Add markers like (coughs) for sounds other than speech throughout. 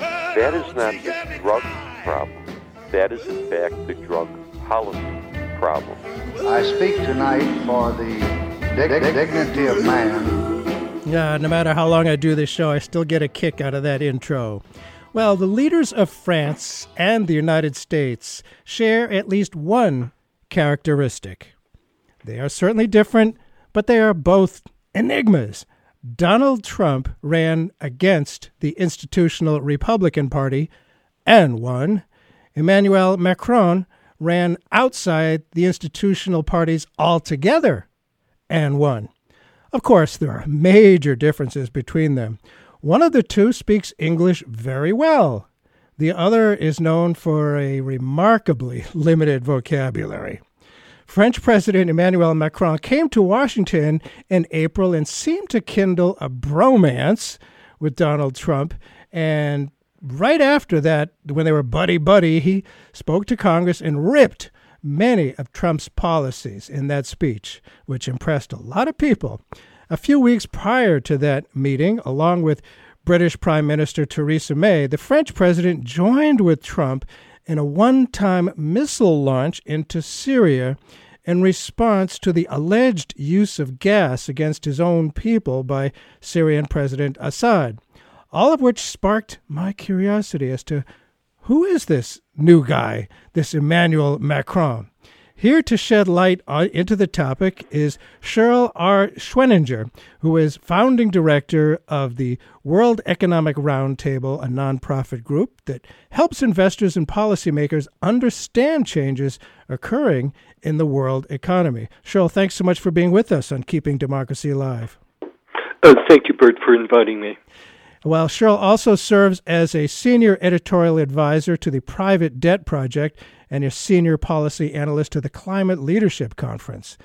that is not the drug problem. That is, in fact, the drug policy problem. I speak tonight for the dig- dignity of man yeah, no matter how long I do this show, I still get a kick out of that intro. Well, the leaders of France and the United States share at least one characteristic. They are certainly different, but they are both enigmas. Donald Trump ran against the institutional Republican Party and won. Emmanuel Macron ran outside the institutional parties altogether and won. Of course, there are major differences between them. One of the two speaks English very well. The other is known for a remarkably (laughs) limited vocabulary. French President Emmanuel Macron came to Washington in April and seemed to kindle a bromance with Donald Trump. And right after that, when they were buddy buddy, he spoke to Congress and ripped many of Trump's policies in that speech, which impressed a lot of people. A few weeks prior to that meeting, along with British Prime Minister Theresa May, the French president joined with Trump in a one time missile launch into Syria in response to the alleged use of gas against his own people by Syrian President Assad. All of which sparked my curiosity as to who is this new guy, this Emmanuel Macron? Here to shed light on, into the topic is Sherle R. Schwenninger, who is founding director of the World Economic Roundtable, a nonprofit group that helps investors and policymakers understand changes occurring in the world economy. Sherle, thanks so much for being with us on Keeping Democracy Alive. Uh, thank you, Bert, for inviting me. Well, Sherle also serves as a senior editorial advisor to the Private Debt Project and a senior policy analyst to the Climate Leadership Conference.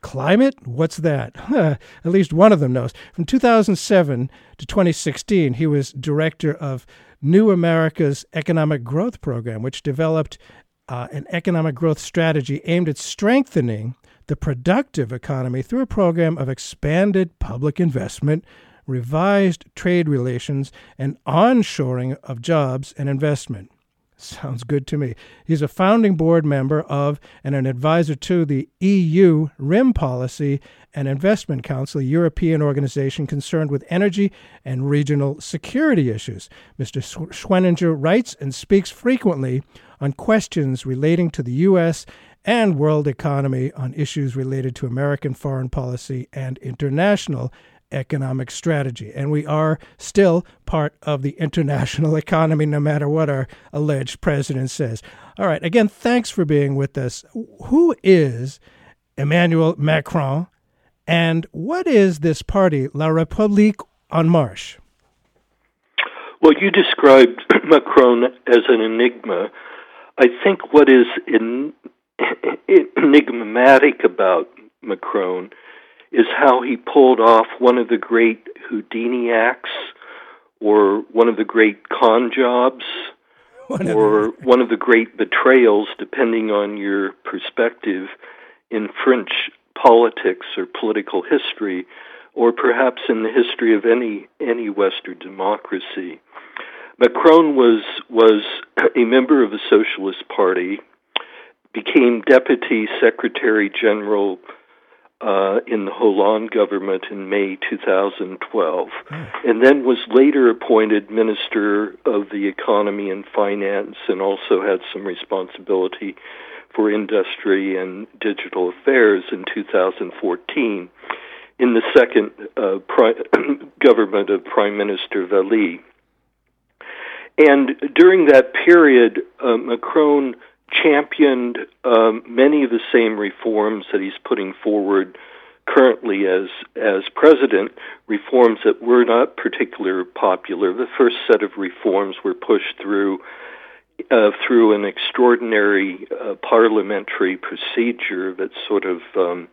Climate? What's that? (laughs) At least one of them knows. From 2007 to 2016, he was director of New America's Economic Growth Program, which developed uh, an economic growth strategy aimed at strengthening the productive economy through a program of expanded public investment revised trade relations, and onshoring of jobs and investment. Sounds good to me. He's a founding board member of and an advisor to the EU RIM Policy and Investment Council, a European organization concerned with energy and regional security issues. Mr. Schwenninger writes and speaks frequently on questions relating to the U.S. and world economy on issues related to American foreign policy and international economic strategy. And we are still part of the international (laughs) economy, no matter what our alleged president says. All right, again, thanks for being with us. Who is Emmanuel Macron, and what is this party, La République en Marche? Well, you described (clears throat) Macron as an enigma. I think what is in, (clears throat) enigmatic about Macron is how he pulled off one of the great Houdini acts or one of the great con jobs (laughs) one or one of the great betrayals, depending on your perspective, in French politics or political history, or perhaps in the history of any any Western democracy. Macron was was a member of the Socialist Party, became Deputy Secretary General uh, in the Hollande government in May 2012, mm. and then was later appointed Minister of the Economy and Finance, and also had some responsibility for Industry and Digital Affairs in 2014 in the second uh, pri- (coughs) government of Prime Minister Valls. And during that period, uh, Macron championed um, many of the same reforms that he's putting forward currently as as president. Reforms that were not particularly popular. The first set of reforms were pushed through uh, through an extraordinary uh, parliamentary procedure that sort of um,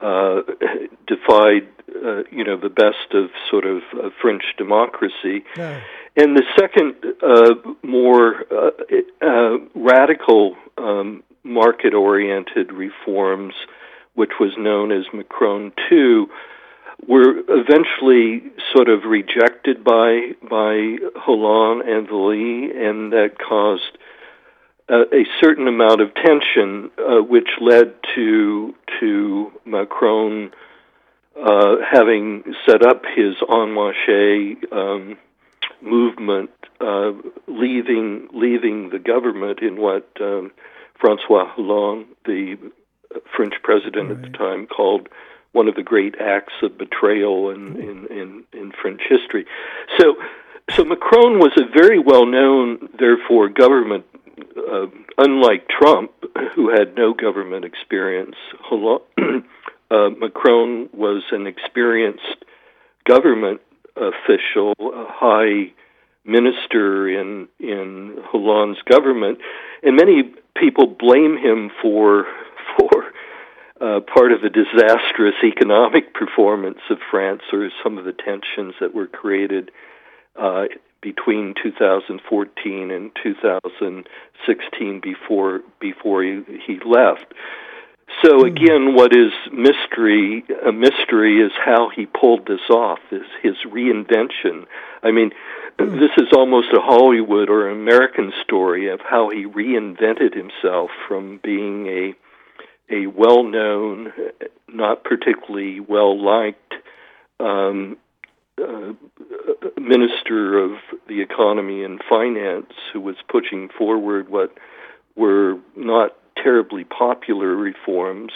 uh, (laughs) defied, uh, you know, the best of sort of uh, French democracy. Yeah. And the second, uh, more uh, uh, radical um, market oriented reforms, which was known as Macron 2, were eventually sort of rejected by by Hollande and Valls, and that caused uh, a certain amount of tension, uh, which led to to Macron uh, having set up his En Marche um, movement, uh, leaving leaving the government in what um, Francois Hollande, the French president right. at the time, called one of the great acts of betrayal in, in, in, in French history. So, so Macron was a very well known, therefore, government. Uh, unlike Trump, who had no government experience, (clears throat) uh, Macron was an experienced government official, a high minister in in Hollande's government, and many people blame him for (laughs) for uh, part of the disastrous economic performance of France, or some of the tensions that were created uh, between 2014 and 2016 before before he, he left. So hmm. again, what is mystery? A mystery is how he pulled this off. Is his reinvention? I mean, hmm. this is almost a Hollywood or American story of how he reinvented himself from being a a well-known, not particularly well-liked um, uh, minister of the economy and finance who was pushing forward what were not terribly popular reforms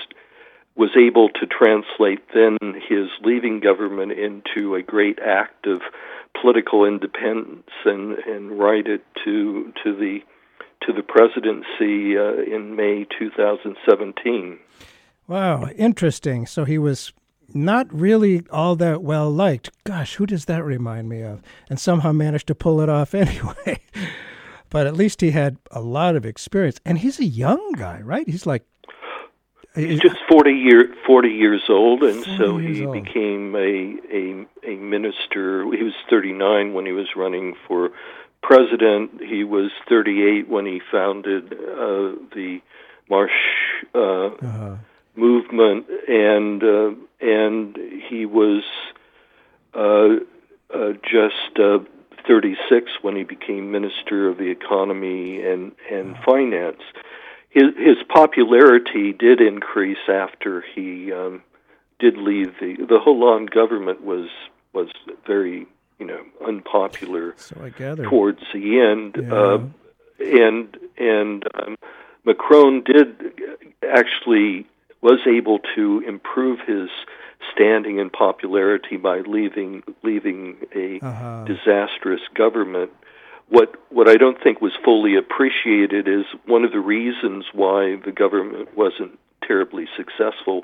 was able to translate then his leaving government into a great act of political independence and and write it to to the to the presidency uh, in May 2017. Wow, interesting. So he was not really all that well liked. Gosh, who does that remind me of? And somehow managed to pull it off (laughs) anyway. but at least he had a lot of experience. And he's a young guy, right? He's like he's just 40 year 40 years old and so he old. became a a a minister he was 39 when he was running for president he was 38 when he founded uh the Marche uh, uh-huh. Movement and uh and he was uh, uh just uh 36 when he became minister of the economy and and finance his his popularity did increase after he um, did leave the the Hollande government was was very you know unpopular so I gather. towards the end yeah. uh, and and um, Macron did actually was able to improve his standing and popularity by leaving leaving a uh-huh. disastrous government what what I don't think was fully appreciated is one of the reasons why the government wasn't terribly successful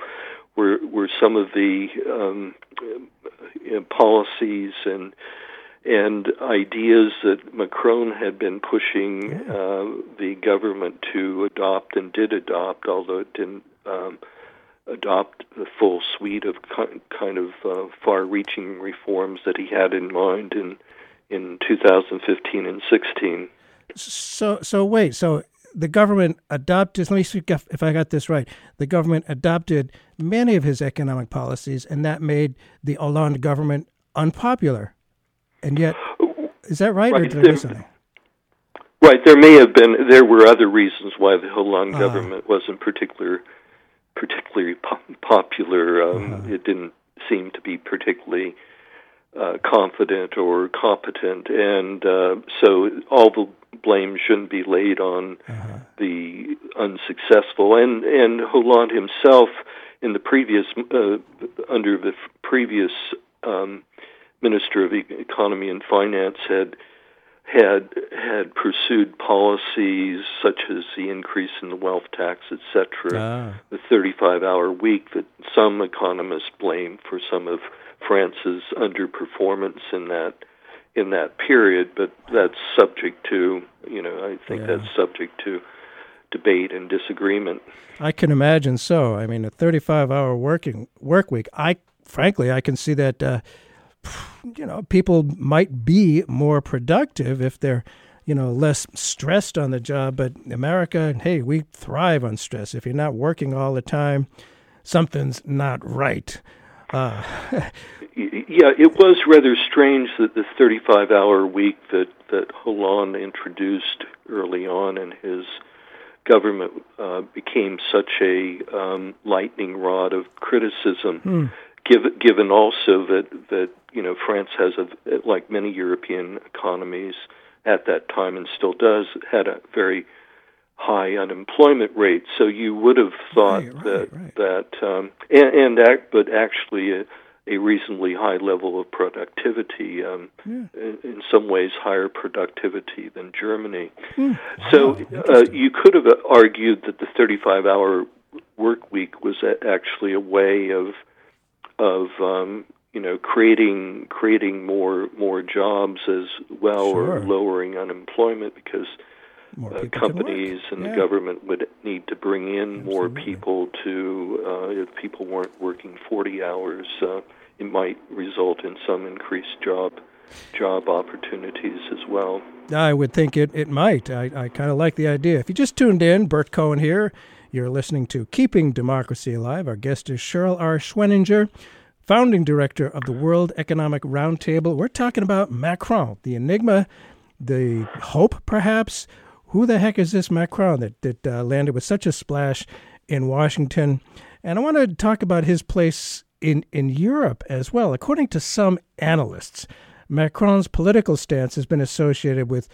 were were some of the um, know, policies and and ideas that Macron had been pushing uh, the government to adopt and did adopt, although it didn't um, adopt the full suite of kind of uh, far-reaching reforms that he had in mind in in 2015 and 16. So, so wait, so the government adopted. Let me see if I got this right. The government adopted many of his economic policies, and that made the Hollande government unpopular. And yet, is that right, right. or did there, I something? Right. There may have been. There were other reasons why the Hollande uh, government wasn't particular, particularly po- popular. Um, uh-huh. It didn't seem to be particularly uh, confident or competent, and uh, so all the blame shouldn't be laid on uh-huh. the unsuccessful. And and Hollande himself, in the previous uh, under the previous um, minister of economy and finance, had had had pursued policies such as the increase in the wealth tax, etc., ah. the 35-hour week that some economists blame for some of France's underperformance in that in that period. But that's subject to you know I think yeah. that's subject to debate and disagreement. I can imagine so. I mean, a 35-hour working work week. I frankly I can see that. Uh, you know, people might be more productive if they're, you know, less stressed on the job. But America, hey, we thrive on stress. If you're not working all the time, something's not right. Uh, (laughs) yeah, it was rather strange that the 35-hour week that that Hollande introduced early on in his government uh, became such a um, lightning rod of criticism. Hmm given given also that that you know France has a like many European economies at that time and still does had a very high unemployment rate. So you would have thought right, right, that right. that um, and, and act, but actually a, a reasonably high level of productivity. Um, yeah. in, in, some ways, higher productivity than Germany. Mm, so uh, you could have argued that the 35-hour work week was actually a way of of um, you know creating creating more more jobs as well sure. or lowering unemployment because uh, companies and yeah. the government would need to bring in Absolutely. more people to uh, if people weren't working 40 hours uh, it might result in some increased job job opportunities as well. I would think it, it might. I, I kind of like the idea. If you just tuned in, Bert Cohen here. You're listening to Keeping Democracy Alive. Our guest is Sherle R. Schwenninger, founding director of the World Economic Roundtable. We're talking about Macron, the enigma, the hope, perhaps. Who the heck is this Macron that, that uh, landed with such a splash in Washington? And I want to talk about his place in, in Europe as well. According to some analysts, Macron's political stance has been associated with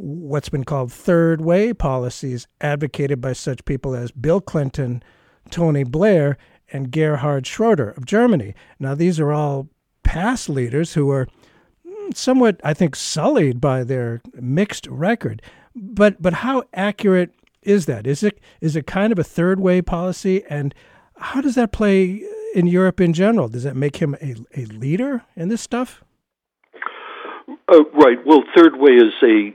what's been called third way policies advocated by such people as Bill Clinton, Tony Blair, and Gerhard Schroeder of Germany. Now, these are all past leaders who are mm, somewhat, I think, sullied by their mixed record. But but how accurate is that? Is it is it kind of a third way policy, and how does that play in Europe in general? Does that make him a, a leader in this stuff? Uh, right. Well, third way is a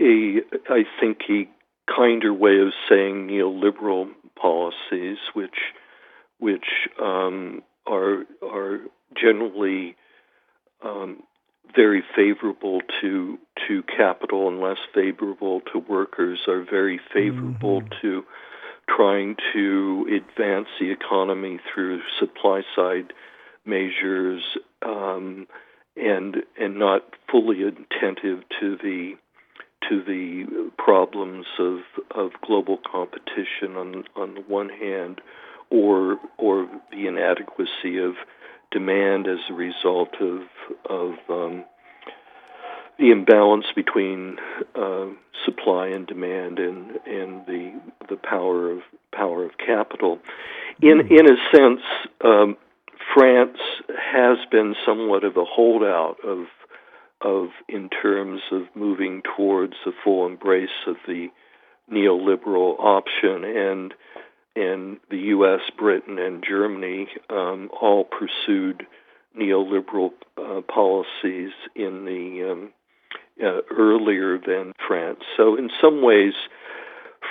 a I think a kinder way of saying neoliberal policies, which which um, are are generally um, very favorable to to capital and less favorable to workers, are very favorable mm-hmm. to trying to advance the economy through supply side measures. Um, and and not fully attentive to the to the problems of of global competition on on the one hand, or or the inadequacy of demand as a result of of um, the imbalance between uh, supply and demand and and the the power of power of capital. In in a sense, um, France has been somewhat of a holdout of of in terms of moving towards the full embrace of the neoliberal option and and the U.S., Britain, and Germany um, all pursued neoliberal uh, policies in the um, uh, earlier than France. So in some ways,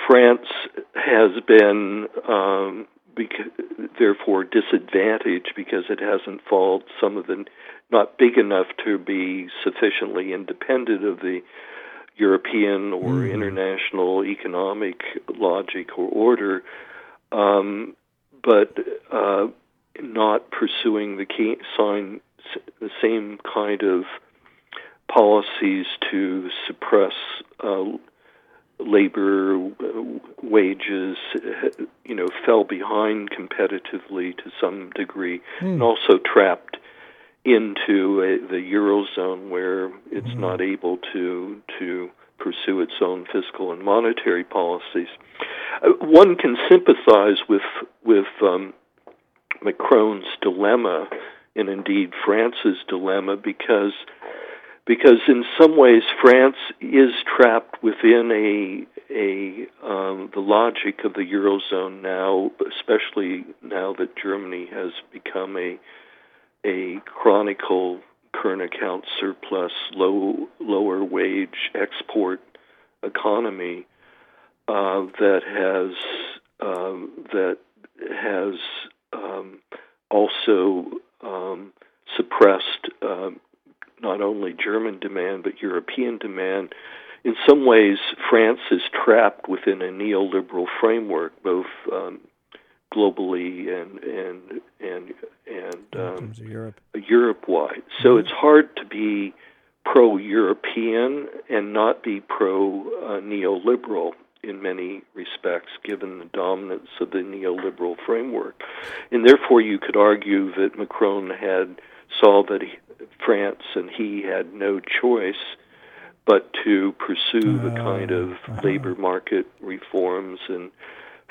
France has been um, therefore disadvantaged because it hasn't followed some of the not big enough to be sufficiently independent of the European or mm. international economic logic or order, um, but uh, not pursuing the key sign the same kind of policies to suppress uh, labor wages, you know, fell behind competitively to some degree, mm. and also trapped into a, the eurozone where it's mm. not able to to pursue its own fiscal and monetary policies. Uh, one can sympathize with with um, Macron's dilemma, and indeed France's dilemma, because because in some ways France is trapped within a a um, the logic of the eurozone now, especially now that Germany has become a a chronicle current account surplus, low lower wage export economy uh, that has um, that has um, also um, suppressed um, not only German demand but European demand. In some ways, France is trapped within a neoliberal framework, both um, globally and and and and um, Europe. Europe wide. So mm-hmm. it's hard to be pro European and not be pro uh, neoliberal in many respects, given the dominance of the neoliberal framework. And therefore, you could argue that Macron had saw that he, France and he had no choice but to pursue the kind of labor market reforms and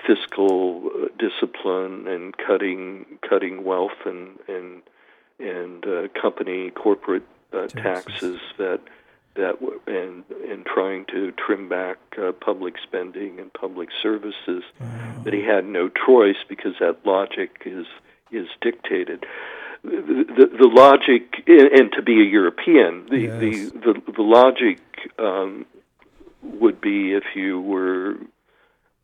fiscal uh, discipline and cutting cutting wealth and and and uh, company corporate uh, taxes. that that and and trying to trim back uh, public spending and public services. Wow. that he had no choice because that logic is is dictated the, the, the logic and to be a European the yes. the, the the logic um, would be if you were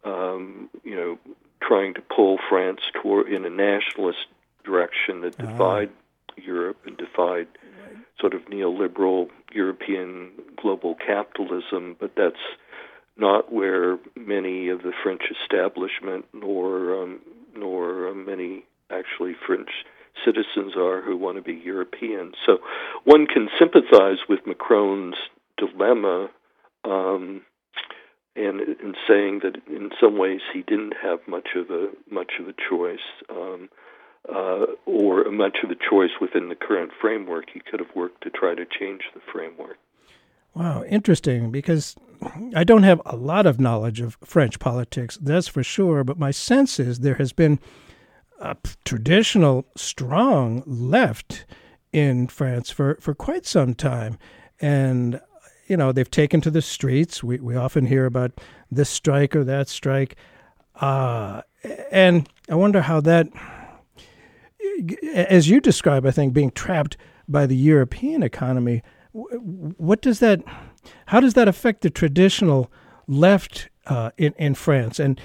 um, you know trying to pull France toward in a nationalist direction that uh-huh. divide Europe and divide sort of neoliberal European global capitalism, but that's not where many of the French establishment nor um, nor uh, many actually French citizens are who want to be European. So one can sympathize with Macron's dilemma um, and in saying that in some ways he didn't have much of a much of a choice. Um, uh, or much of a choice within the current framework. He could have worked to try to change the framework. Wow, interesting, because I don't have a lot of knowledge of French politics, that's for sure, but my sense is there has been a traditional, strong left in France for, for quite some time. And, you know, they've taken to the streets. We, we often hear about this strike or that strike. Uh, and I wonder how that as you describe, I think being trapped by the European economy. What does that? How does that affect the traditional left uh, in in France? And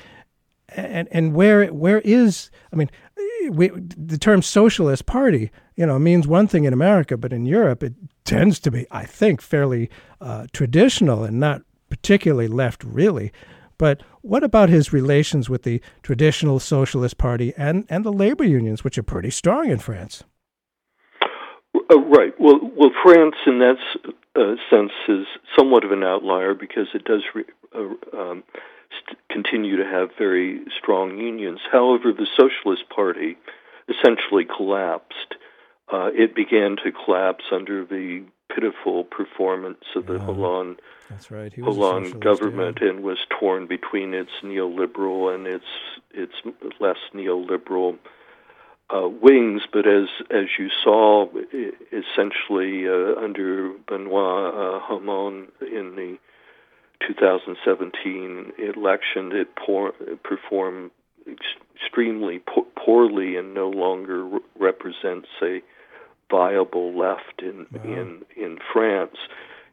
and and where where is? I mean, we, the term socialist party, you know, means one thing in America, but in Europe it tends to be, I think, fairly uh, traditional and not particularly left, really. But what about his relations with the traditional Socialist Party and, and the labor unions, which are pretty strong in France? Uh, right. Well, well, France, in that uh, sense, is somewhat of an outlier because it does re- uh, um, st- continue to have very strong unions. However, the Socialist Party essentially collapsed. Uh, it began to collapse under the pitiful performance of the Hollande that's right. He Hollande government yeah. and was torn between its neoliberal and its its less neoliberal uh, wings. But as as you saw, essentially uh, under Benoit uh, Hamon in the 2017 election, it poor, performed extremely po- poorly and no longer re- represents a viable left in wow. in in France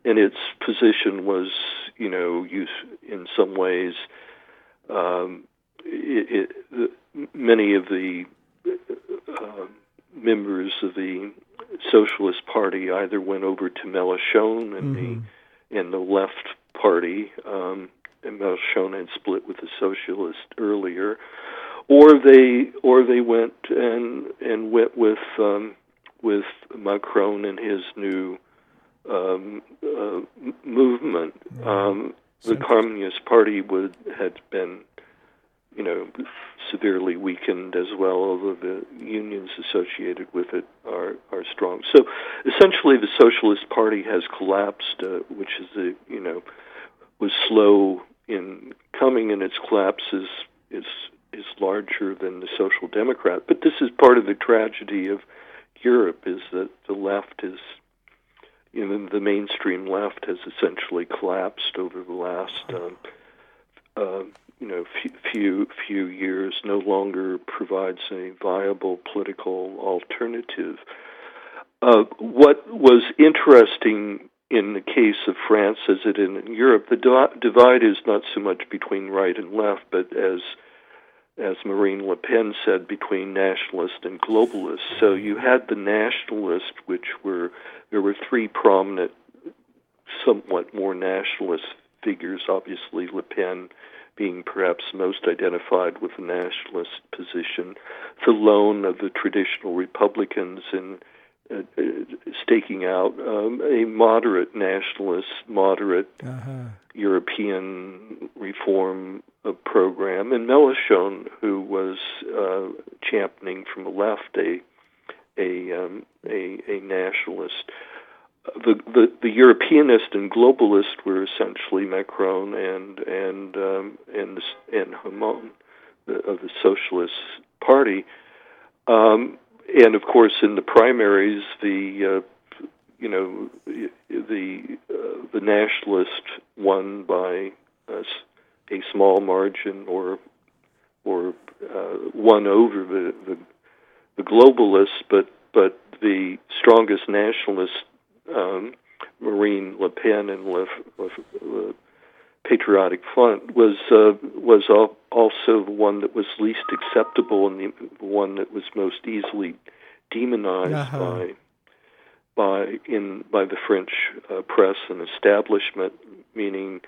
and its position was, you know, use in some ways. Um, it, it, many of the uh, members of the Socialist Party either went over to Mélenchon and mm-hmm. the and the Left Party, um, and Mélenchon had split with the Socialist earlier, or they or they went and and went with um, with Macron and his new um, uh, movement. Um, the Communist Party would had been, you know, severely weakened as well, although the unions associated with it are are strong. So, essentially, the Socialist Party has collapsed, uh, which is the you know was slow in coming, and its collapse is is is larger than the Social Democrat. But this is part of the tragedy of Europe: is that the left is, you know, the mainstream left has essentially collapsed over the last, um, uh, you know, few, few years. No longer provides a viable political alternative. Uh, what was interesting in the case of France as it in Europe, the divide is not so much between right and left, but as as Marine Le Pen said, between nationalist and globalist. So you had the nationalists, which were there were three prominent, somewhat more nationalist figures. Obviously, Le Pen being perhaps most identified with the nationalist position, Fillon of the traditional Republicans in uh, uh, staking out um, a moderate nationalist, moderate uh-huh. European reform uh, program, and Mélenchon, who was uh, championing from the left a a um, a, a nationalist. The, the the Europeanist and globalist were essentially Macron and and um, and and Hamon of the Socialist Party. Um, and of course, in the primaries, the uh, you know the uh, the nationalist won by a, a small margin, or or uh, won over the, the the globalists, but but the strongest nationalist, um, Marine Le Pen and Le, Le, Le Patriotic Front was uh, was also the one that was least acceptable and the one that was most easily demonized uh-huh. by by in by the French uh, press and establishment, meaning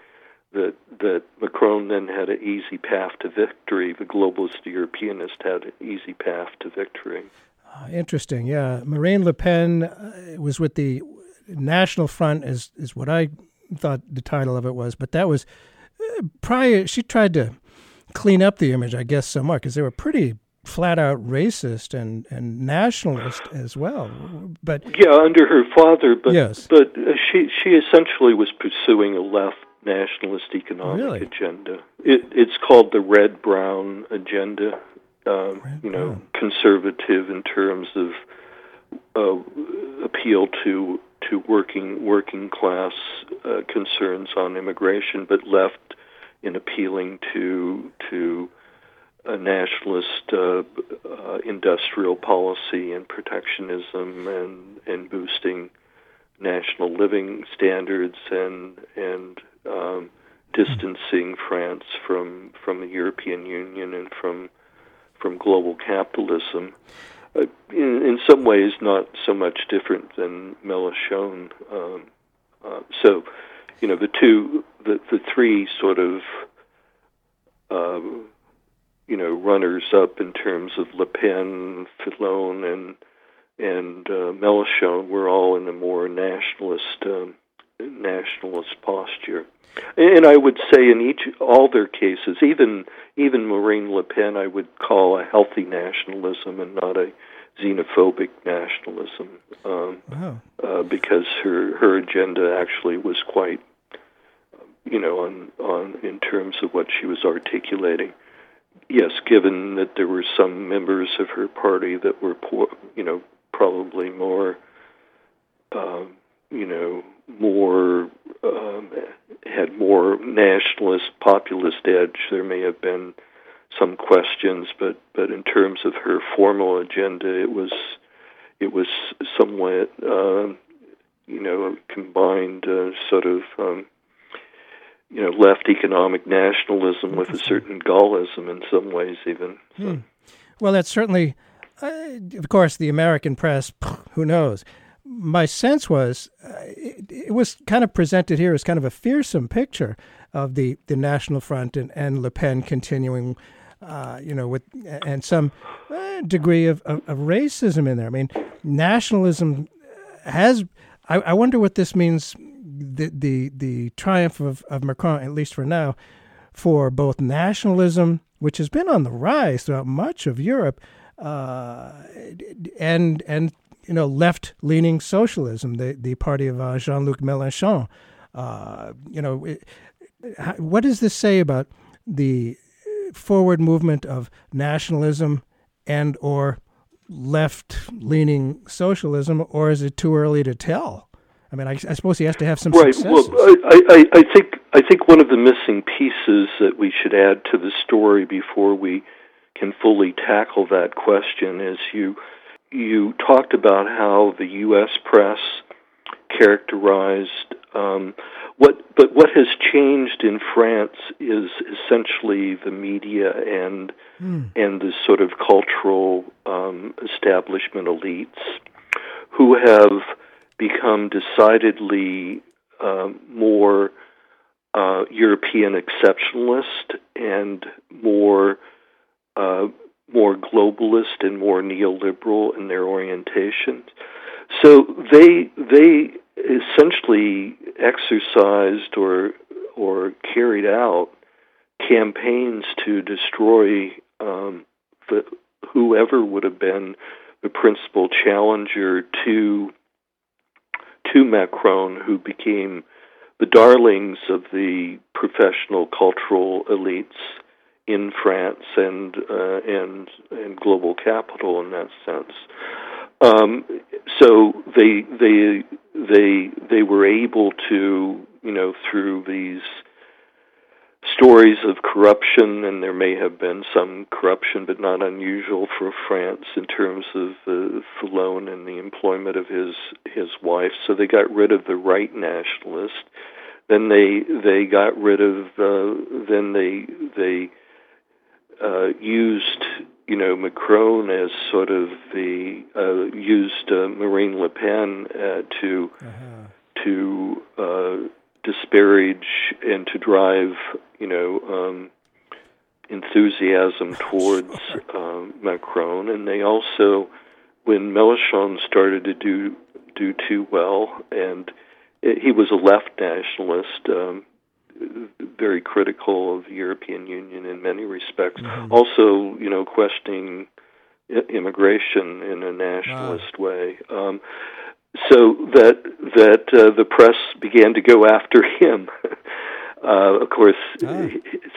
that that Macron then had an easy path to victory. The globalist Europeanist had an easy path to victory. Uh, interesting, yeah. Marine Le Pen uh, was with the National Front, is is what I thought the title of it was, but that was uh, prior. She tried to clean up the image, I guess, somewhat because they were pretty flat out racist and, and nationalist as well. But yeah, under her father, but yes. but uh, she she essentially was pursuing a left nationalist economic really? agenda. It, it's called the red brown agenda. Um, you know, brown. conservative in terms of uh, appeal to to working working class uh, concerns on immigration, but left in appealing to to nationalist uh, uh, industrial policy and protectionism and and boosting national living standards and and um, distancing France from from the European Union and from from global capitalism. Uh, in, in some ways, not so much different than Mélenchon. Um, uh, so, you know, the two, the the three sort of uh, you know runners up in terms of Le Pen, Fillon, and and uh, Mélenchon were all in a more nationalist um, nationalist posture. And I would say in each all their cases, even even Marine Le Pen, I would call a healthy nationalism and not a xenophobic nationalism, um, wow. uh, because her her agenda actually was quite, you know, on on in terms of what she was articulating yes, given that there were some members of her party that were, poor, you know, probably more, uh, you know, more um, had more nationalist populist edge. There may have been some questions, but but in terms of her formal agenda, it was it was somewhat, uh, you know, combined uh, sort of. Um, you know, left economic nationalism with a certain Gaullism in some ways, even. So. Hmm. Well, that's certainly, uh, of course, the American press. Who knows? My sense was uh, it, it, was kind of presented here as kind of a fearsome picture of the, the National Front and, and Le Pen continuing, uh, you know, with and some uh, degree of, of, of racism in there. I mean, nationalism has. I, I wonder what this means the the the triumph of, of Macron, at least for now, for both nationalism, which has been on the rise throughout much of Europe, uh, and and you know left leaning socialism, the the party of uh, Jean Luc Mélenchon. Uh, you know, it, what does this say about the forward movement of nationalism and or left-leaning socialism, or is it too early to tell? I mean, I, I suppose he has to have some right. successes. Well, I, I, I think I think one of the missing pieces that we should add to the story before we can fully tackle that question is you you talked about how the U.S. press characterized um, what, but what has changed in France is essentially the media and mm. and the sort of cultural um, establishment elites who have become decidedly uh, more uh, European exceptionalist and more uh, more globalist and more neoliberal in their orientations. So they they essentially exercised or or carried out campaigns to destroy um, the whoever would have been the principal challenger to to Macron, who became the darlings of the professional cultural elites in France and uh, and and global capital in that sense. Um, so they they they they were able to you know through these stories of corruption, and there may have been some corruption, but not unusual for France in terms of the Fillon and the employment of his his wife. So they got rid of the right nationalist. Then they they got rid of uh, then they they uh, used, you know, Macron as sort of the uh, used uh, Marine Le Pen uh, to uh-huh. to uh, disparage and to drive, you know, um, enthusiasm (laughs) towards um, Macron, and they also, when Mélenchon started to do do too well, and it, he was a left nationalist. Um, very critical of the European Union in many respects. Mm-hmm. Also, you know, questioning immigration in a nationalist wow. way. Um, so that that uh, the press began to go after (laughs) him. uh, of course, ah.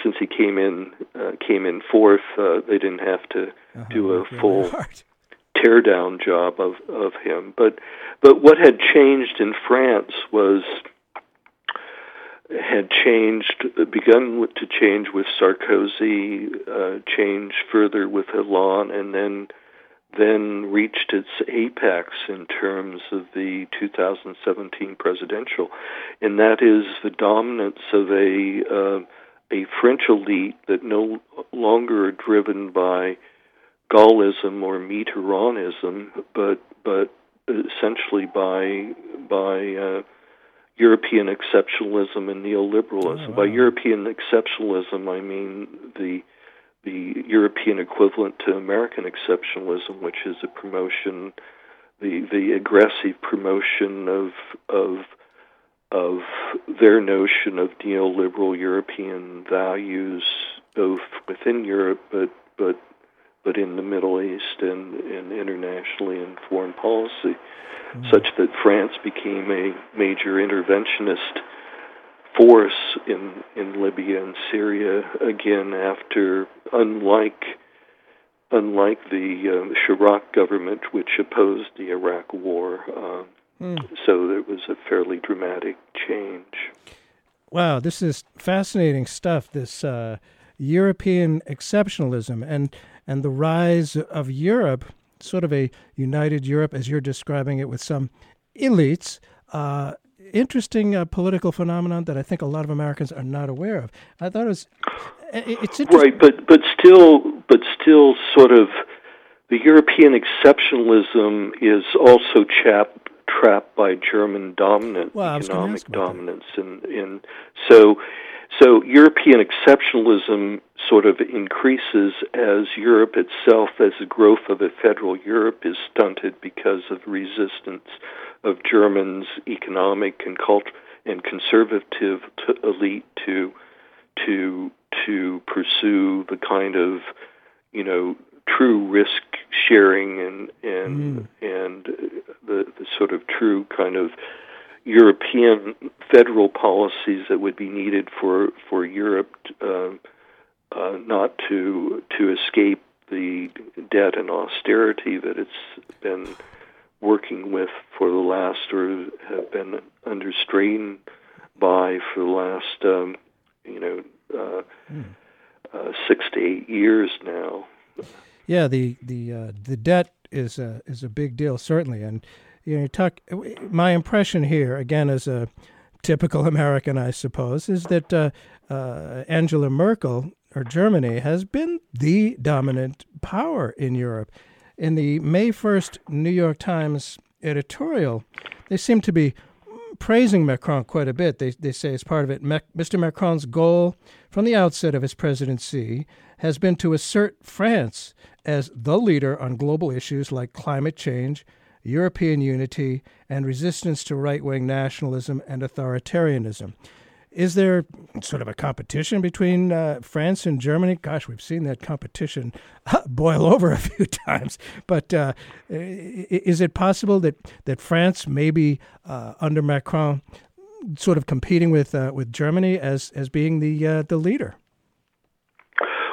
since he came in uh, came in fourth, uh, they didn't have to uh-huh. do a full (laughs) tear down job of of him. But but what had changed in France was had changed, begun to change with Sarkozy, uh, changed further with Hollande, and then then reached its apex in terms of the 2017 presidential, and that is the dominance of a uh, a French elite that no longer are driven by Gaullism or Mitterrandism, but but essentially by by uh, European exceptionalism and neoliberalism. Oh, wow. By European exceptionalism, I mean the the European equivalent to American exceptionalism, which is a promotion, the the aggressive promotion of of of their notion of neoliberal European values, both within Europe, but but but in the Middle East and, and internationally in foreign policy mm. such that France became a major interventionist force in in Libya and Syria again after unlike unlike the uh, Chirac government which opposed the Iraq war mm. so there was a fairly dramatic change wow this is fascinating stuff this uh, European exceptionalism and and the rise of Europe sort of a united Europe as you're describing it with some elites. Uh, interesting uh, political phenomenon that I think a lot of Americans are not aware of. I thought it was it's interesting. right, but but still, but still, sort of the European exceptionalism is also chap, trapped by German dominant well, economic dominance, and and so so European exceptionalism sort of increases as Europe itself, as the growth of a federal Europe is stunted because of resistance of Germans' economic and cult and conservative to elite to to to pursue the kind of you know true risk sharing and and mm. and the, the sort of true kind of European federal policies that would be needed for for Europe uh, uh, not to to escape the debt and austerity that it's been working with for the last or have been under strain by for the last um, you know uh, mm. uh, six to eight years now. Yeah, the the uh, the debt is a is a big deal certainly, and you know, talk. My impression here, again, as a typical (laughs) American, I suppose, is that uh, uh, Angela Merkel or Germany has been the dominant power in Europe. In the May 1st New York Times editorial, they seem to be praising Macron quite a bit. They, they say as part of it, Mr. Macron's goal from the outset of his presidency has been to assert France as the leader on global issues like climate change, European unity, and resistance to right wing nationalism and authoritarianism. Is there sort of a competition between uh, France and Germany? Gosh, we've seen that competition (laughs) boil over a few (laughs) times. But uh, is it possible that, that France, maybe uh, under Macron, sort of competing with uh, with Germany as as being the uh, the leader?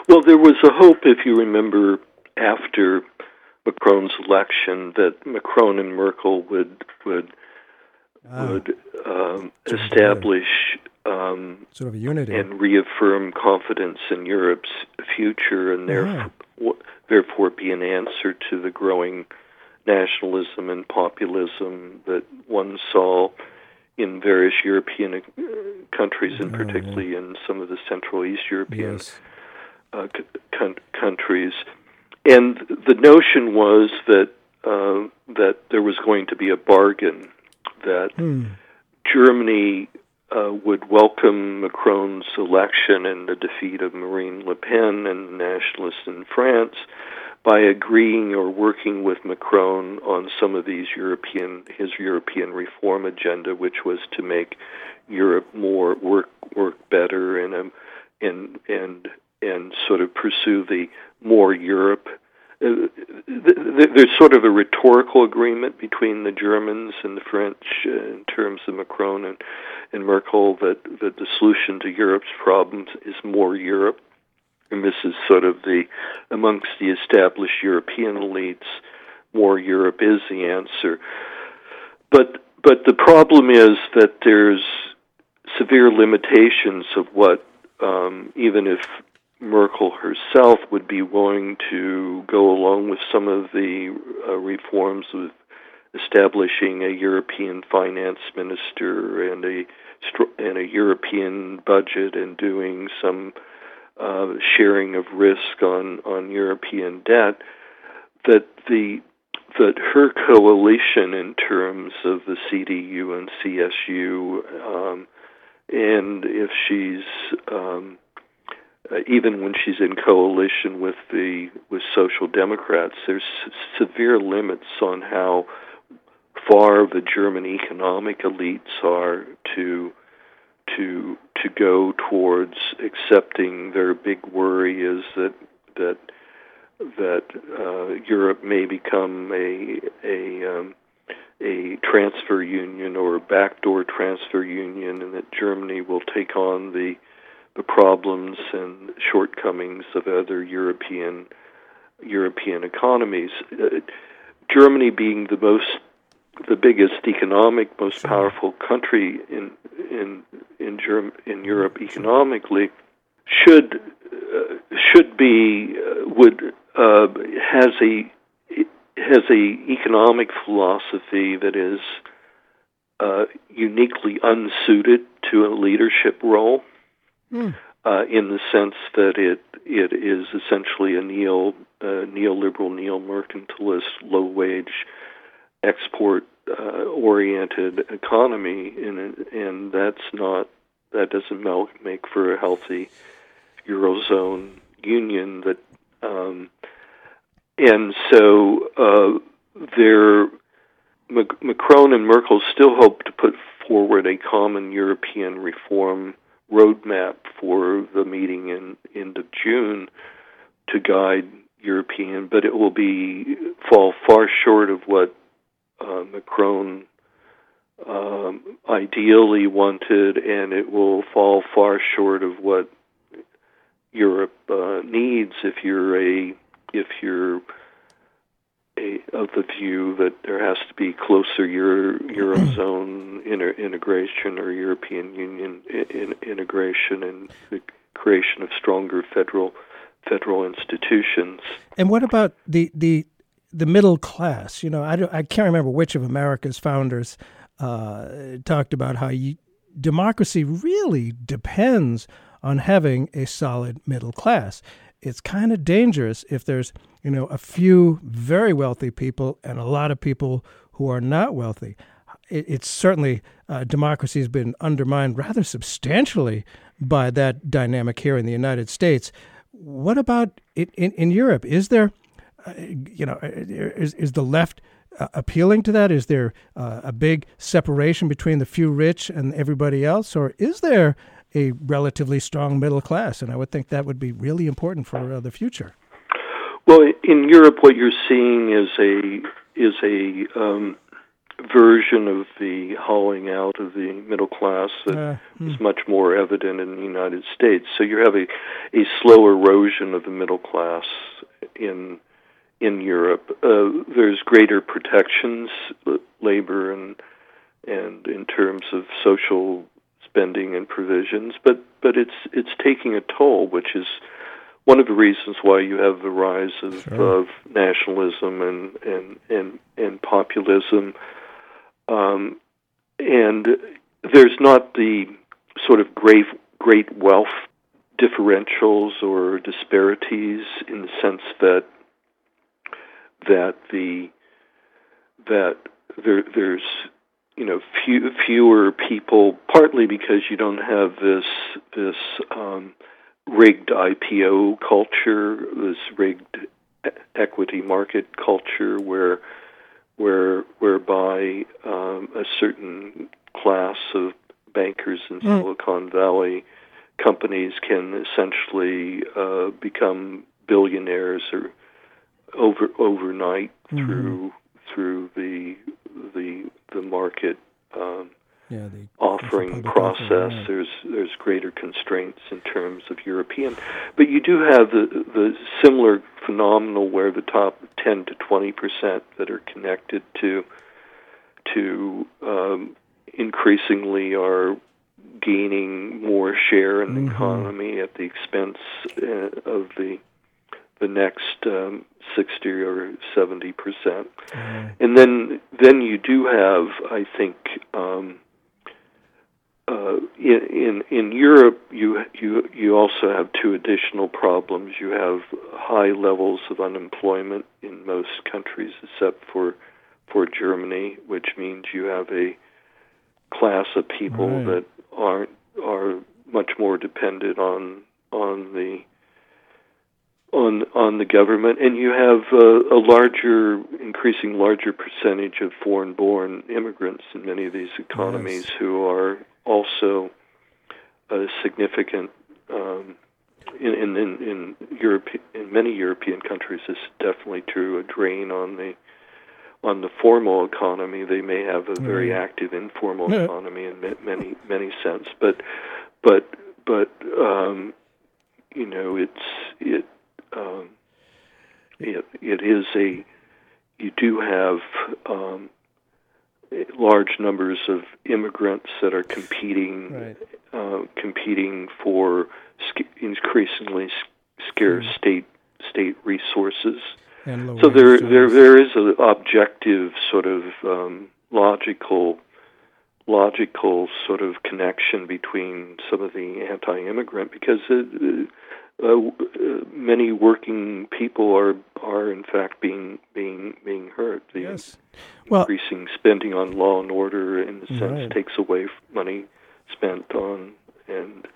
Well, there was a hope, if you remember, after Macron's election, that Macron and Merkel would would ah. would um, establish um, sort of a unity and reaffirm confidence in Europe's future, and therefore, yeah. therefore be an answer to the growing nationalism and populism that one saw in various European uh, countries, and particularly in some of the Central East European yes. uh, c- countries. And the notion was that uh, that there was going to be a bargain that hmm. Germany uh, would welcome Macron's election and the defeat of Marine Le Pen and the nationalists in France by agreeing or working with Macron on some of these European his European reform agenda, which was to make Europe more work work better and um, and and and sort of pursue the more Europe uh, there's sort of a rhetorical agreement between the Germans and the French uh, in terms of Macron and, and Merkel that, that the solution to Europe's problems is more Europe. And this is sort of the, amongst the established European elites, more Europe is the answer. But, but the problem is that there's severe limitations of what, um, even if Merkel herself would be willing to go along with some of the uh, reforms of establishing a European finance minister and a and a European budget and doing some uh, sharing of risk on on European debt that the that her coalition in terms of the CDU and CSU um, and if she's um, uh, even when she's in coalition with the with social democrats there's severe limits on how far the German economic elites are to to to go towards accepting their big worry is that that that uh, Europe may become a a um, a transfer union or a backdoor transfer union, and that Germany will take on the the problems and shortcomings of other European European economies. Uh, Germany being the most the biggest economic, most powerful country in in in Germ- in Europe economically should uh, should be uh, would uh, has a has a economic philosophy that is uh, uniquely unsuited to a leadership role mm. uh, in the sense that it it is essentially a neo uh, neoliberal, neo mercantilist, low wage, export uh, oriented economy, and and that's not that doesn't make for a healthy eurozone union that. Um, and so uh, there, Macron and Merkel still hope to put forward a common European reform roadmap for the meeting in end of June to guide European, but it will be fall far short of what uh, Macron um, ideally wanted, and it will fall far short of what Europe uh, needs if you're a if you're a, of the view that there has to be closer Euro, eurozone (clears throat) inter, integration or European Union in, integration and the creation of stronger federal federal institutions. And what about the the the middle class? You know, I, I can't remember which of America's founders uh, talked about how you, democracy really depends on having a solid middle class. It's kind of dangerous if there's, you know, a few very wealthy people and a lot of people who are not wealthy. It, it's certainly uh, democracy has been undermined rather substantially by that dynamic here in the United States. What about in, in, in Europe? Is there, uh, you know, uh, is, is the left uh, appealing to that? Is there uh, a big separation between the few rich and everybody else? Or is there a relatively strong middle class? And I would think that would be really important for uh, the future. Well, in Europe, what you're seeing is a is a um, version of the hollowing out of the middle class that uh, hmm. is much more evident in the United States. So you have a, a slow erosion of the middle class in in Europe. Uh, there's greater protections, labor and and in terms of social spending and provisions, but but it's it's taking a toll, which is one of the reasons why you have the rise of, sure. of nationalism and and and and populism um, and there's not the sort of great great wealth differentials or disparities in the sense that that the that there there's you know few, fewer people partly because you don't have this this um, rigged IPO culture this rigged equity market culture where where whereby um, a certain class of bankers in mm. Silicon Valley companies can essentially uh, become billionaires or over overnight mm-hmm. through through the the the market um, yeah, the, offering process. yeah. There's there's greater constraints in terms of European, but you do have the the similar phenomenal where the top 10 to 20 percent that are connected to to um, increasingly are gaining more share in the mm-hmm. economy at the expense uh, of the the next um, 60 or 70 percent. Mm-hmm. And then then you do have, I think, um, uh, in, in in Europe, you you you also have two additional problems. You have high levels of unemployment in most countries, except for for Germany, which means you have a class of people right. that aren't are much more dependent on on the on on the government, and you have uh, a larger, increasing larger percentage of foreign-born immigrants in many of these economies yes. who are also a significant um, in, in, in, in Europe in many European countries. This is definitely true. A drain on the on the formal economy. They may have a very mm. active informal yeah. economy in many many sense, but but but um, you know it's it um, it it is a you do have um, large numbers of immigrants that are competing right. uh, competing for sc- increasingly scarce mm. state state resources. so there there there is an objective sort of um, logical logical sort of connection between some of the anti-immigrant because it, uh, uh, many working people are are in fact being being being hurt. The yes. well, increasing spending on law and order, in a sense, right. takes away money spent on and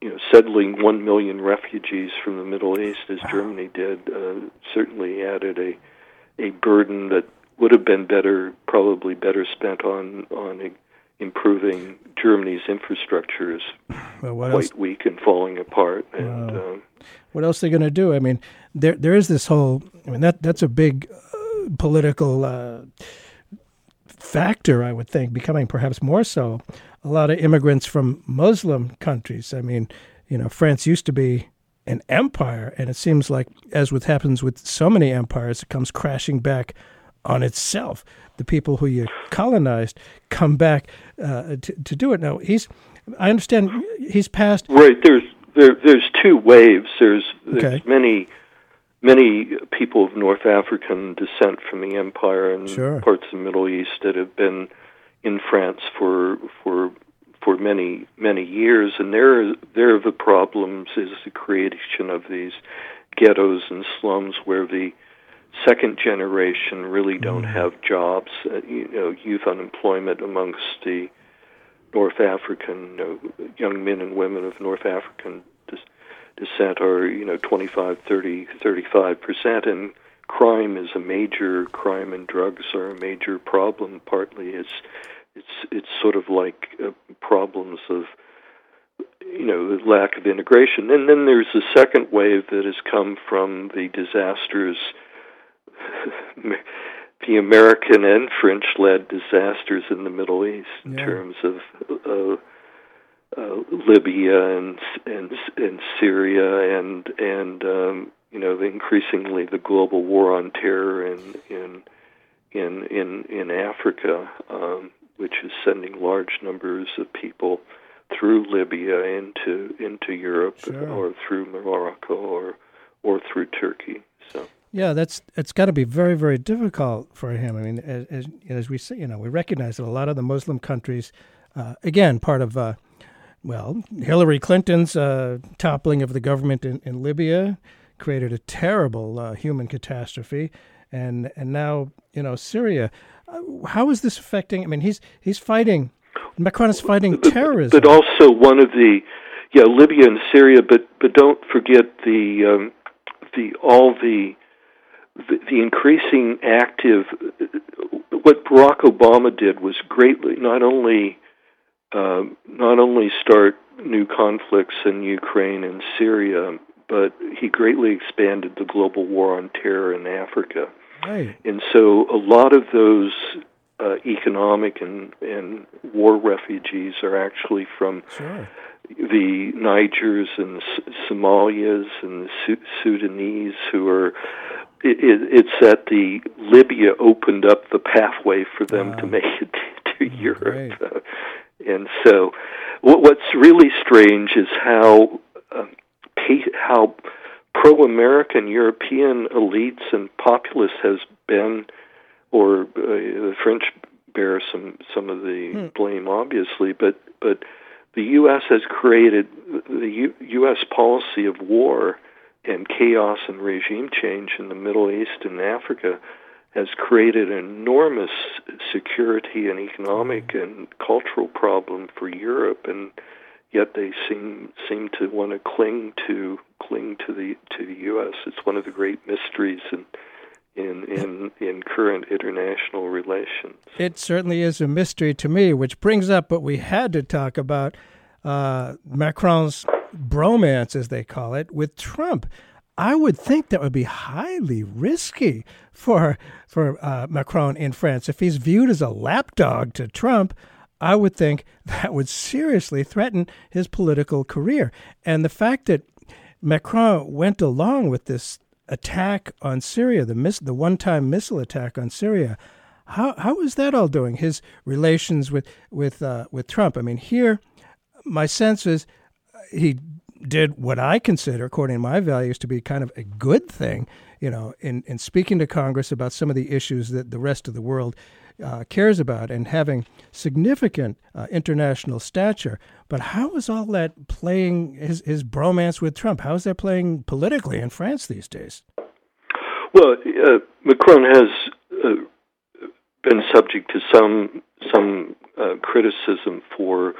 you know settling one million refugees from the Middle East, as Germany did, uh, certainly added a a burden that would have been better, probably better spent on on improving Germany's infrastructure is well, quite else? weak and falling apart. And uh, what else are they going to do? I mean, there there is this whole. I mean, that that's a big uh, political. Uh, factor, I would think, becoming perhaps more so, a lot of immigrants from Muslim countries. I mean, you know, France used to be an empire, and it seems like, as with happens with so many empires, it comes crashing back on itself. The people who you colonized come back uh, to, to do it. Now, he's, I understand, he's passed. Right. There's there, there's two waves. There's, there's Okay. many many people of North African descent from the empire and Sure. parts of the Middle East that have been in France for for for many many years, and there there the problems is the creation of these ghettos and slums where the second generation really don't have jobs. Uh, you know, youth unemployment amongst the North African you know, young men and women of North African descent are you know 25, 30, 35 percent, and crime is a major crime and drugs are a major problem. Partly, it's it's it's sort of like uh, problems of you know the lack of integration, and then there's the second wave that has come from the disasters (laughs) the American and French led disasters in the Middle East in Yeah. terms of uh, uh, Libya and and and Syria and and um, you know the, increasingly the global war on terror in in in in, in Africa, um, which is sending large numbers of people through Libya into into Europe Sure. or through Morocco or or through Turkey. So. Yeah, that's it's got to be very very difficult for him. I mean, as, as as we say, you know, we recognize that a lot of the Muslim countries, uh, again, part of uh, well, Hillary Clinton's uh, toppling of the government in, in Libya created a terrible uh, human catastrophe, and and now you know Syria. Uh, how is this affecting? I mean, he's he's fighting. Macron is fighting terrorism. But also one of the yeah Libya and Syria, but but don't forget the um, the all the the, the increasing active. What Barack Obama did was greatly not only um, not only start new conflicts in Ukraine and Syria, but he greatly expanded the global war on terror in Africa. right. And so a lot of those uh, economic and, and war refugees are actually from Sure. the Nigers and S- Somalias and the Su- Sudanese who are. It, it, it's that the Libya opened up the pathway for them to make it (laughs) to, to Europe, uh, and so what, what's really strange is how pa- how pro-American European elites and populace has been, or uh, the French bear some some of the blame, obviously, but but the U.S. has created the U- U.S. policy of war and chaos and regime change in the Middle East and Africa has created enormous security and economic and cultural problem for Europe, and yet they seem seem to want to cling to cling to the to the U.S. It's one of the great mysteries in in in, in current international relations. It certainly is a mystery to me, which brings up what we had to talk about uh, Macron's bromance, as they call it, with Trump. I would think that would be highly risky for for uh, Macron in France if he's viewed as a lapdog to Trump. I would think (laughs) that would seriously threaten his political career. And the fact that Macron went along with this attack on Syria, the miss, the one-time missile attack on Syria, how how is that all doing? His relations with with uh, with Trump. I mean, here, my sense is he did what I consider, according to my values, to be kind of a good thing. You know, in in speaking to Congress about some of the issues that the rest of the world uh, cares about and having significant uh, international stature. But how is all that playing his his bromance with Trump? How is that playing politically in France these days? Well, uh, Macron has uh, been subject to some some uh, criticism for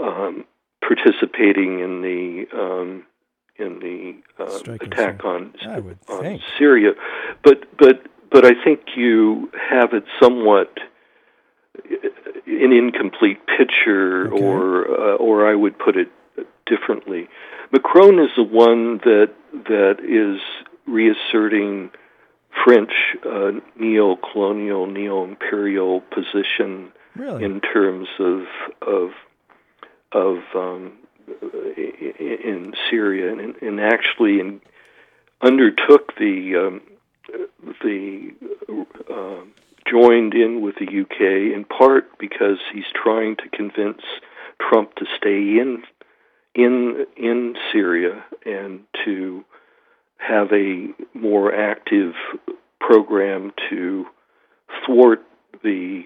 um, participating in the um, in the uh, attack on on. Syria, but but but I think you have it somewhat an incomplete picture, Okay. or uh, or I would put it differently. Macron is the one that that is reasserting French uh, neo-colonial, neo-imperial position really? in terms of of of um, in Syria, and, and actually in, undertook the um, the uh, joined in with the UK in part because he's trying to convince Trump to stay in in in Syria and to have a more active program to thwart the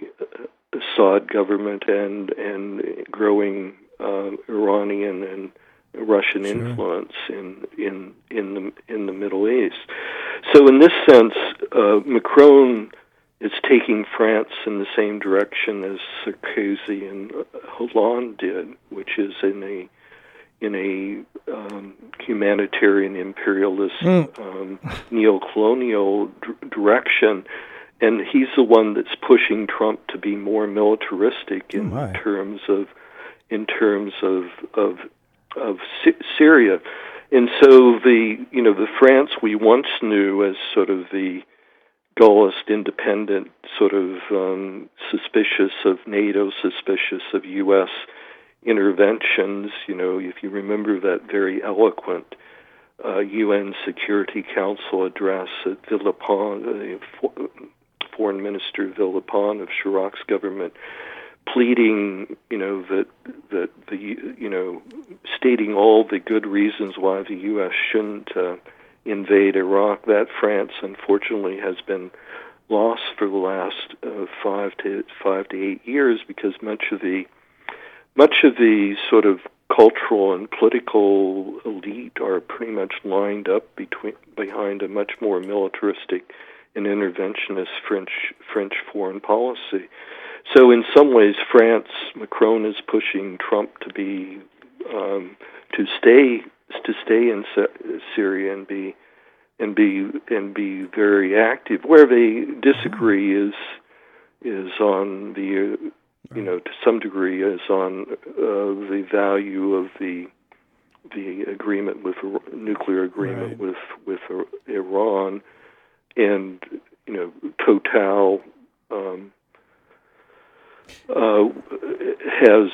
Assad government and and growing uh, Iranian and Russian Sure. influence in in in the in the Middle East. So in this sense, uh, Macron is taking France in the same direction as Sarkozy and Hollande did, which is in a in a um, humanitarian imperialist Mm. um, neo-colonial d- direction, and he's the one that's pushing Trump to be more militaristic in Oh, terms of in terms of of of Sy- Syria, and so the you know the France we once knew as sort of the Gaullist independent, sort of um, suspicious of NATO, suspicious of U.S. interventions. You know, if you remember that very eloquent uh, UN Security Council address at Villepin, for- Foreign Minister Villepin of Chirac's government, pleading, you know, that that the you know, stating all the good reasons why the U.S. shouldn't uh, invade Iraq. That France, unfortunately, has been lost for the last uh, five to five to eight years because much of the much of the sort of cultural and political elite are pretty much lined up between behind a much more militaristic and interventionist French French foreign policy. So in some ways, France Macron is pushing Trump to be um, to stay to stay in Syria and be and be and be very active. Where they disagree is is on the you know to some degree is on uh, the value of the the agreement with nuclear agreement Right. with with Iran and you know Total um, uh, has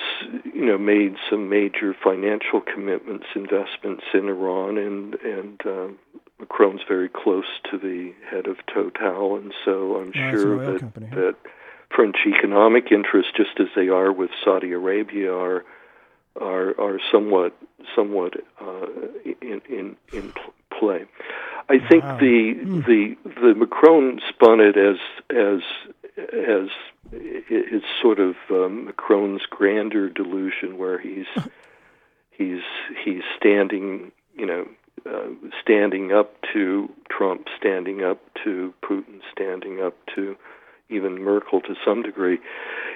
you know made some major financial commitments, investments in Iran, and and uh, Macron's very close to the head of Total, and so I'm sure that company, that French economic interests, just as they are with Saudi Arabia, are are are somewhat somewhat uh, in in in play. I think Wow. the Hmm. the the Macron spun it as as as it's sort of um, Macron's grandeur delusion, where he's (laughs) he's he's standing, you know, uh, standing up to Trump, standing up to Putin, standing up to even Merkel to some degree.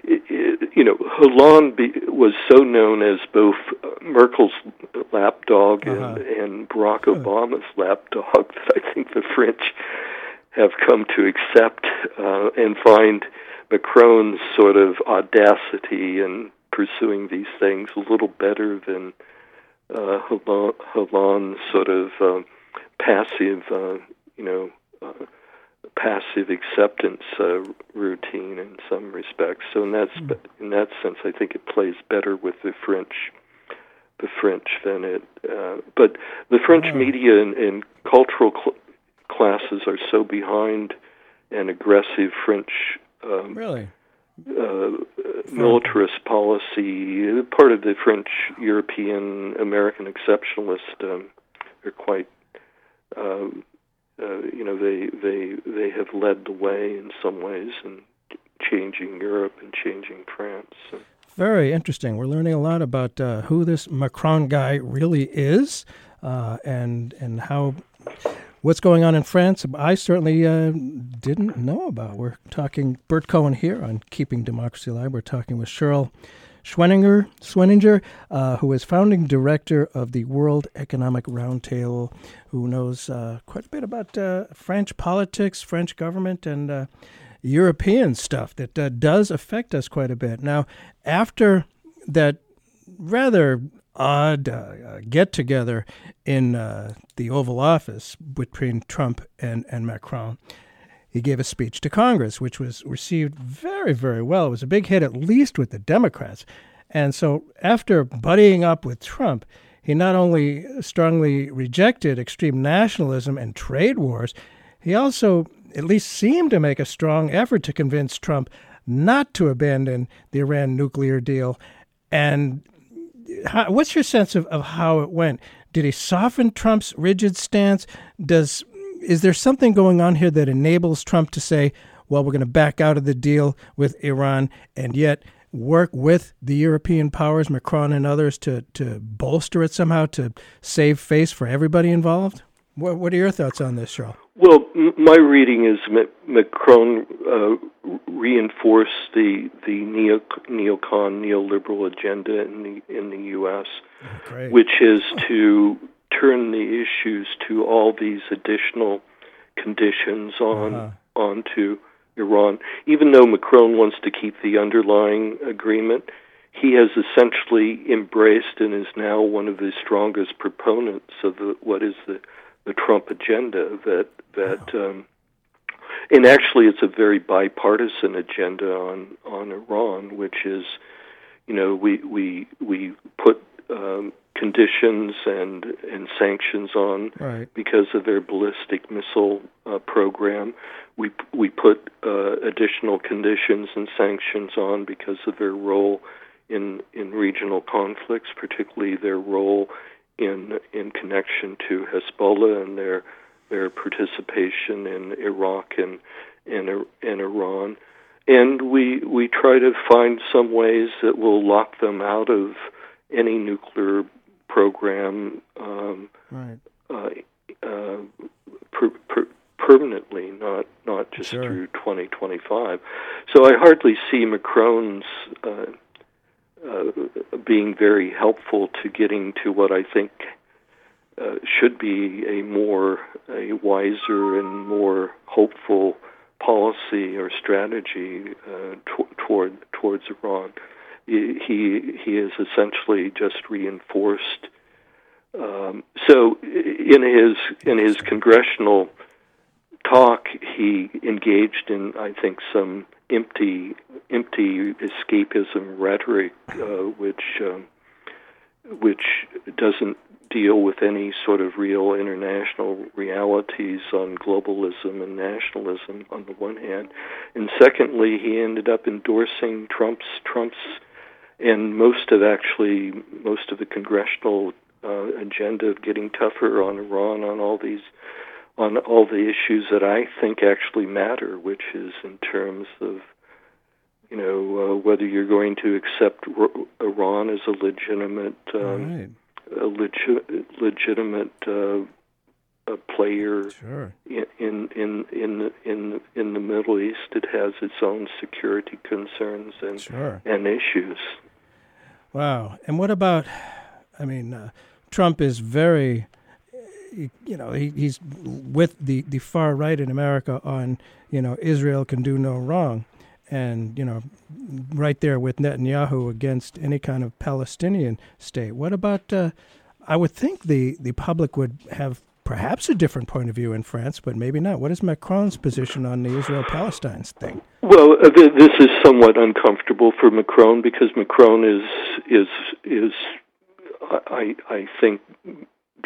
It, it, you know, Hollande be, was so known as both uh, Merkel's lapdog Uh-huh. and, and Barack Obama's lapdog that I think the French have come to accept uh, and find Macron's sort of audacity in pursuing these things a little better than uh, Hollande, sort of um, passive, uh, you know, uh, passive acceptance uh, routine in some respects. So in that sp- in that sense, I think it plays better with the French, the French than it. Uh, but the French Oh. media and, and cultural cl- classes are so behind an aggressive French. Um, Really? uh, militarist policy, part of the French European American exceptionalist, um, are quite, um, uh, you know, they they they have led the way in some ways in changing Europe and changing France. So. Very interesting. We're learning a lot about uh, who this Macron guy really is, uh, and and how what's going on in France. I certainly uh, didn't know about. We're talking Bert Cohen here on Keeping Democracy Alive. We're talking with Sherle Schwenninger, Schwenninger, uh, who is founding director of the World Economic Roundtable, who knows uh, quite a bit about uh, French politics, French government, and uh, European stuff that uh, does affect us quite a bit. Now, after that rather odd uh, get together in uh, the Oval Office between Trump and, and Macron, he gave a speech to Congress, which was received very, very well. It was a big hit, at least with the Democrats. And so, after buddying up with Trump, he not only strongly rejected extreme nationalism and trade wars, he also at least seemed to make a strong effort to convince Trump not to abandon the Iran nuclear deal. And how, what's your sense of, of how it went? Did he soften Trump's rigid stance? Does is there something going on here that enables Trump to say, well, we're going to back out of the deal with Iran and yet work with the European powers, Macron and others, to, to bolster it somehow to save face for everybody involved? What, what are your thoughts on this, Sherle? Well, m- my reading is Macron uh, reinforced the the neo, neocon neoliberal agenda in the in the U.S., oh, which is to turn the issues to all these additional conditions on uh-huh. onto Iran. Even though Macron wants to keep the underlying agreement, he has essentially embraced and is now one of the strongest proponents of the, what is the the Trump agenda that that wow. um, and actually it's a very bipartisan agenda on on Iran, which is you know we we we put um, conditions and and sanctions on right. because of their ballistic missile uh, program. We we put uh, additional conditions and sanctions on because of their role in in regional conflicts, particularly their role in in connection to Hezbollah and their their participation in Iraq and and, in Iran, and we we try to find some ways that will lock them out of any nuclear program um, right. uh, uh, per, per, permanently, not not just sure. through 2025. So I hardly see Macron's uh, uh, being very helpful to getting to what I think uh, should be a more a wiser and more hopeful policy or strategy uh, toward towards Iran. He he has essentially just reinforced. Um, so in his in his congressional talk, he engaged in I think some empty empty escapism rhetoric, uh, which um, which doesn't deal with any sort of real international realities on globalism and nationalism on the one hand, and secondly, he ended up endorsing Trump's Trump's and most of actually most of the congressional uh, agenda of getting tougher on Iran on all these on all the issues that I think actually matter, which is in terms of you know uh, whether you're going to accept R- Iran as a legitimate um, right. a legi- legitimate uh, a player sure. in in in in the, in the, in the Middle East. It has its own security concerns and sure. and issues. Wow. And what about? I mean, uh, Trump is very you know, he, he's with the, the far right in America on, you know, Israel can do no wrong. And, you know, right there with Netanyahu against any kind of Palestinian state. What about, uh, I would think the, the public would have perhaps a different point of view in France, but maybe not. What is Macron's position on the Israel Palestine thing? Well, uh, th- this is somewhat uncomfortable for Macron because Macron is is is I I think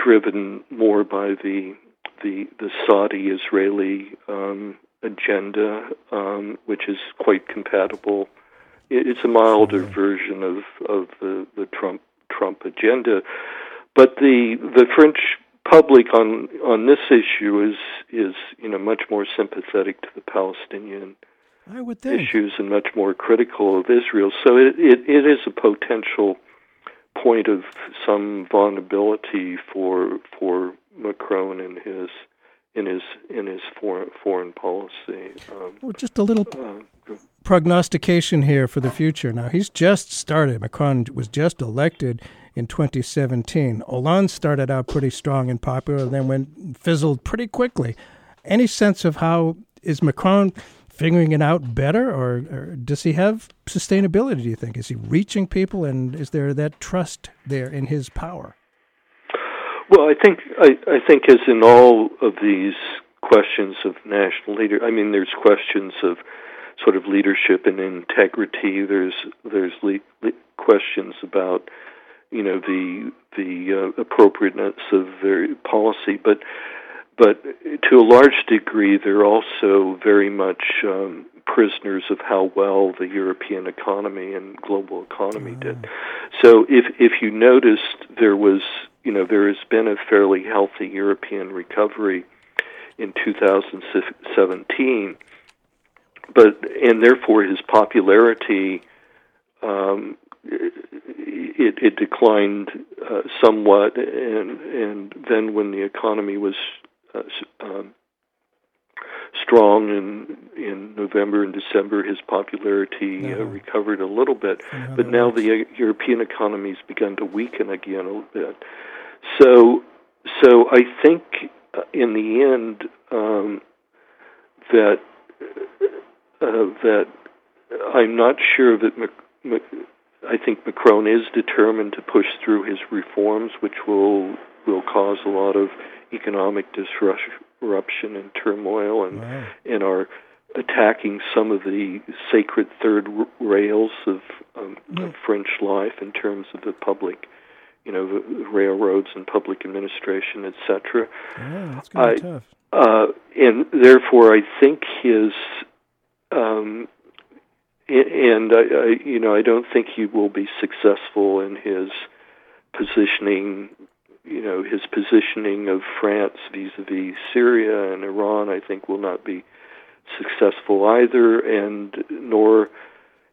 driven more by the the the Saudi Israeli um, agenda, um, which is quite compatible. It's a milder mm-hmm. version of of the the Trump Trump agenda, but the the French public on on this issue is is you know much more sympathetic to the Palestinian issues and much more critical of Israel. So it, it, it is a potential point of some vulnerability for for Macron in his in his in his foreign foreign policy. Um, well, just a little uh, prognostication here for the future. Now he's just started. Macron was just elected in 2017. Hollande started out pretty strong and popular, and then went fizzled pretty quickly. Any sense of how is Macron figuring it out better, or, or, does he have sustainability? Do you think is he reaching people, and is there that trust there in his power? Well, I think I, I think as in all of these questions of national leader. I mean, there's questions of sort of leadership and integrity. There's there's le- le- questions about you know the the uh, appropriateness of their policy, but but to a large degree, they're also very much um, prisoners of how well the European economy and global economy mm. did. So if if you noticed, there was you know there has been a fairly healthy European recovery in 2017, but and therefore his popularity um, it, it declined uh, somewhat, and and then when the economy was um, strong in in November and December, his popularity uh, recovered a little bit. But now the uh, European economy's begun to weaken again a little bit. So so I think uh, in the end um, that uh, that I'm not sure that. Mac- Mac- I think Macron is determined to push through his reforms, which will will cause a lot of economic disruption and turmoil, and wow. and are attacking some of the sacred third rails of, um, yeah. of French life in terms of the public, you know, the railroads and public administration, etc. Yeah, that's going to be tough. Uh, and therefore, I think his um, and I, I, you know, I don't think he will be successful in his positioning. You know, his positioning of France vis-a-vis Syria and Iran, I think, will not be successful either, and nor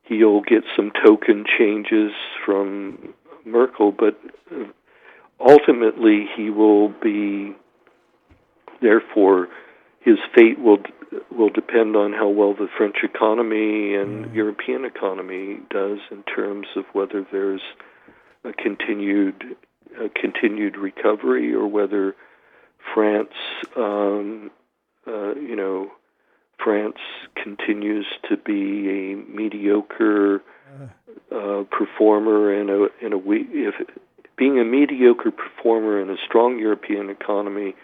he'll get some token changes from Merkel, but ultimately he will be, therefore, his fate will will depend on how well the French economy and mm. European economy does in terms of whether there's a continued a continued recovery or whether France, um, uh, you know, France continues to be a mediocre uh, performer in a in a weak if being a mediocre performer in a strong European economy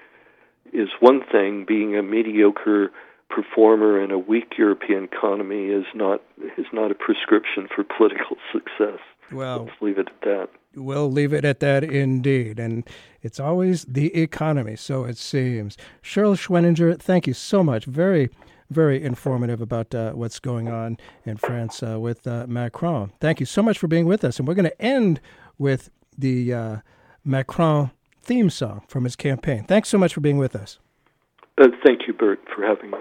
is one thing. Being a mediocre performer in a weak European economy is not is not a prescription for political (laughs) success. Well, let's leave it at that. We'll leave it at that indeed. And it's always the economy, so it seems. Sherle Schwenninger, thank you so much. Very, very informative about uh, what's going on in France uh, with uh, Macron. Thank you so much for being with us. And we're going to end with the uh, Macron theme song from his campaign. Thanks so much for being with us. Uh, thank you, Bert, for having me.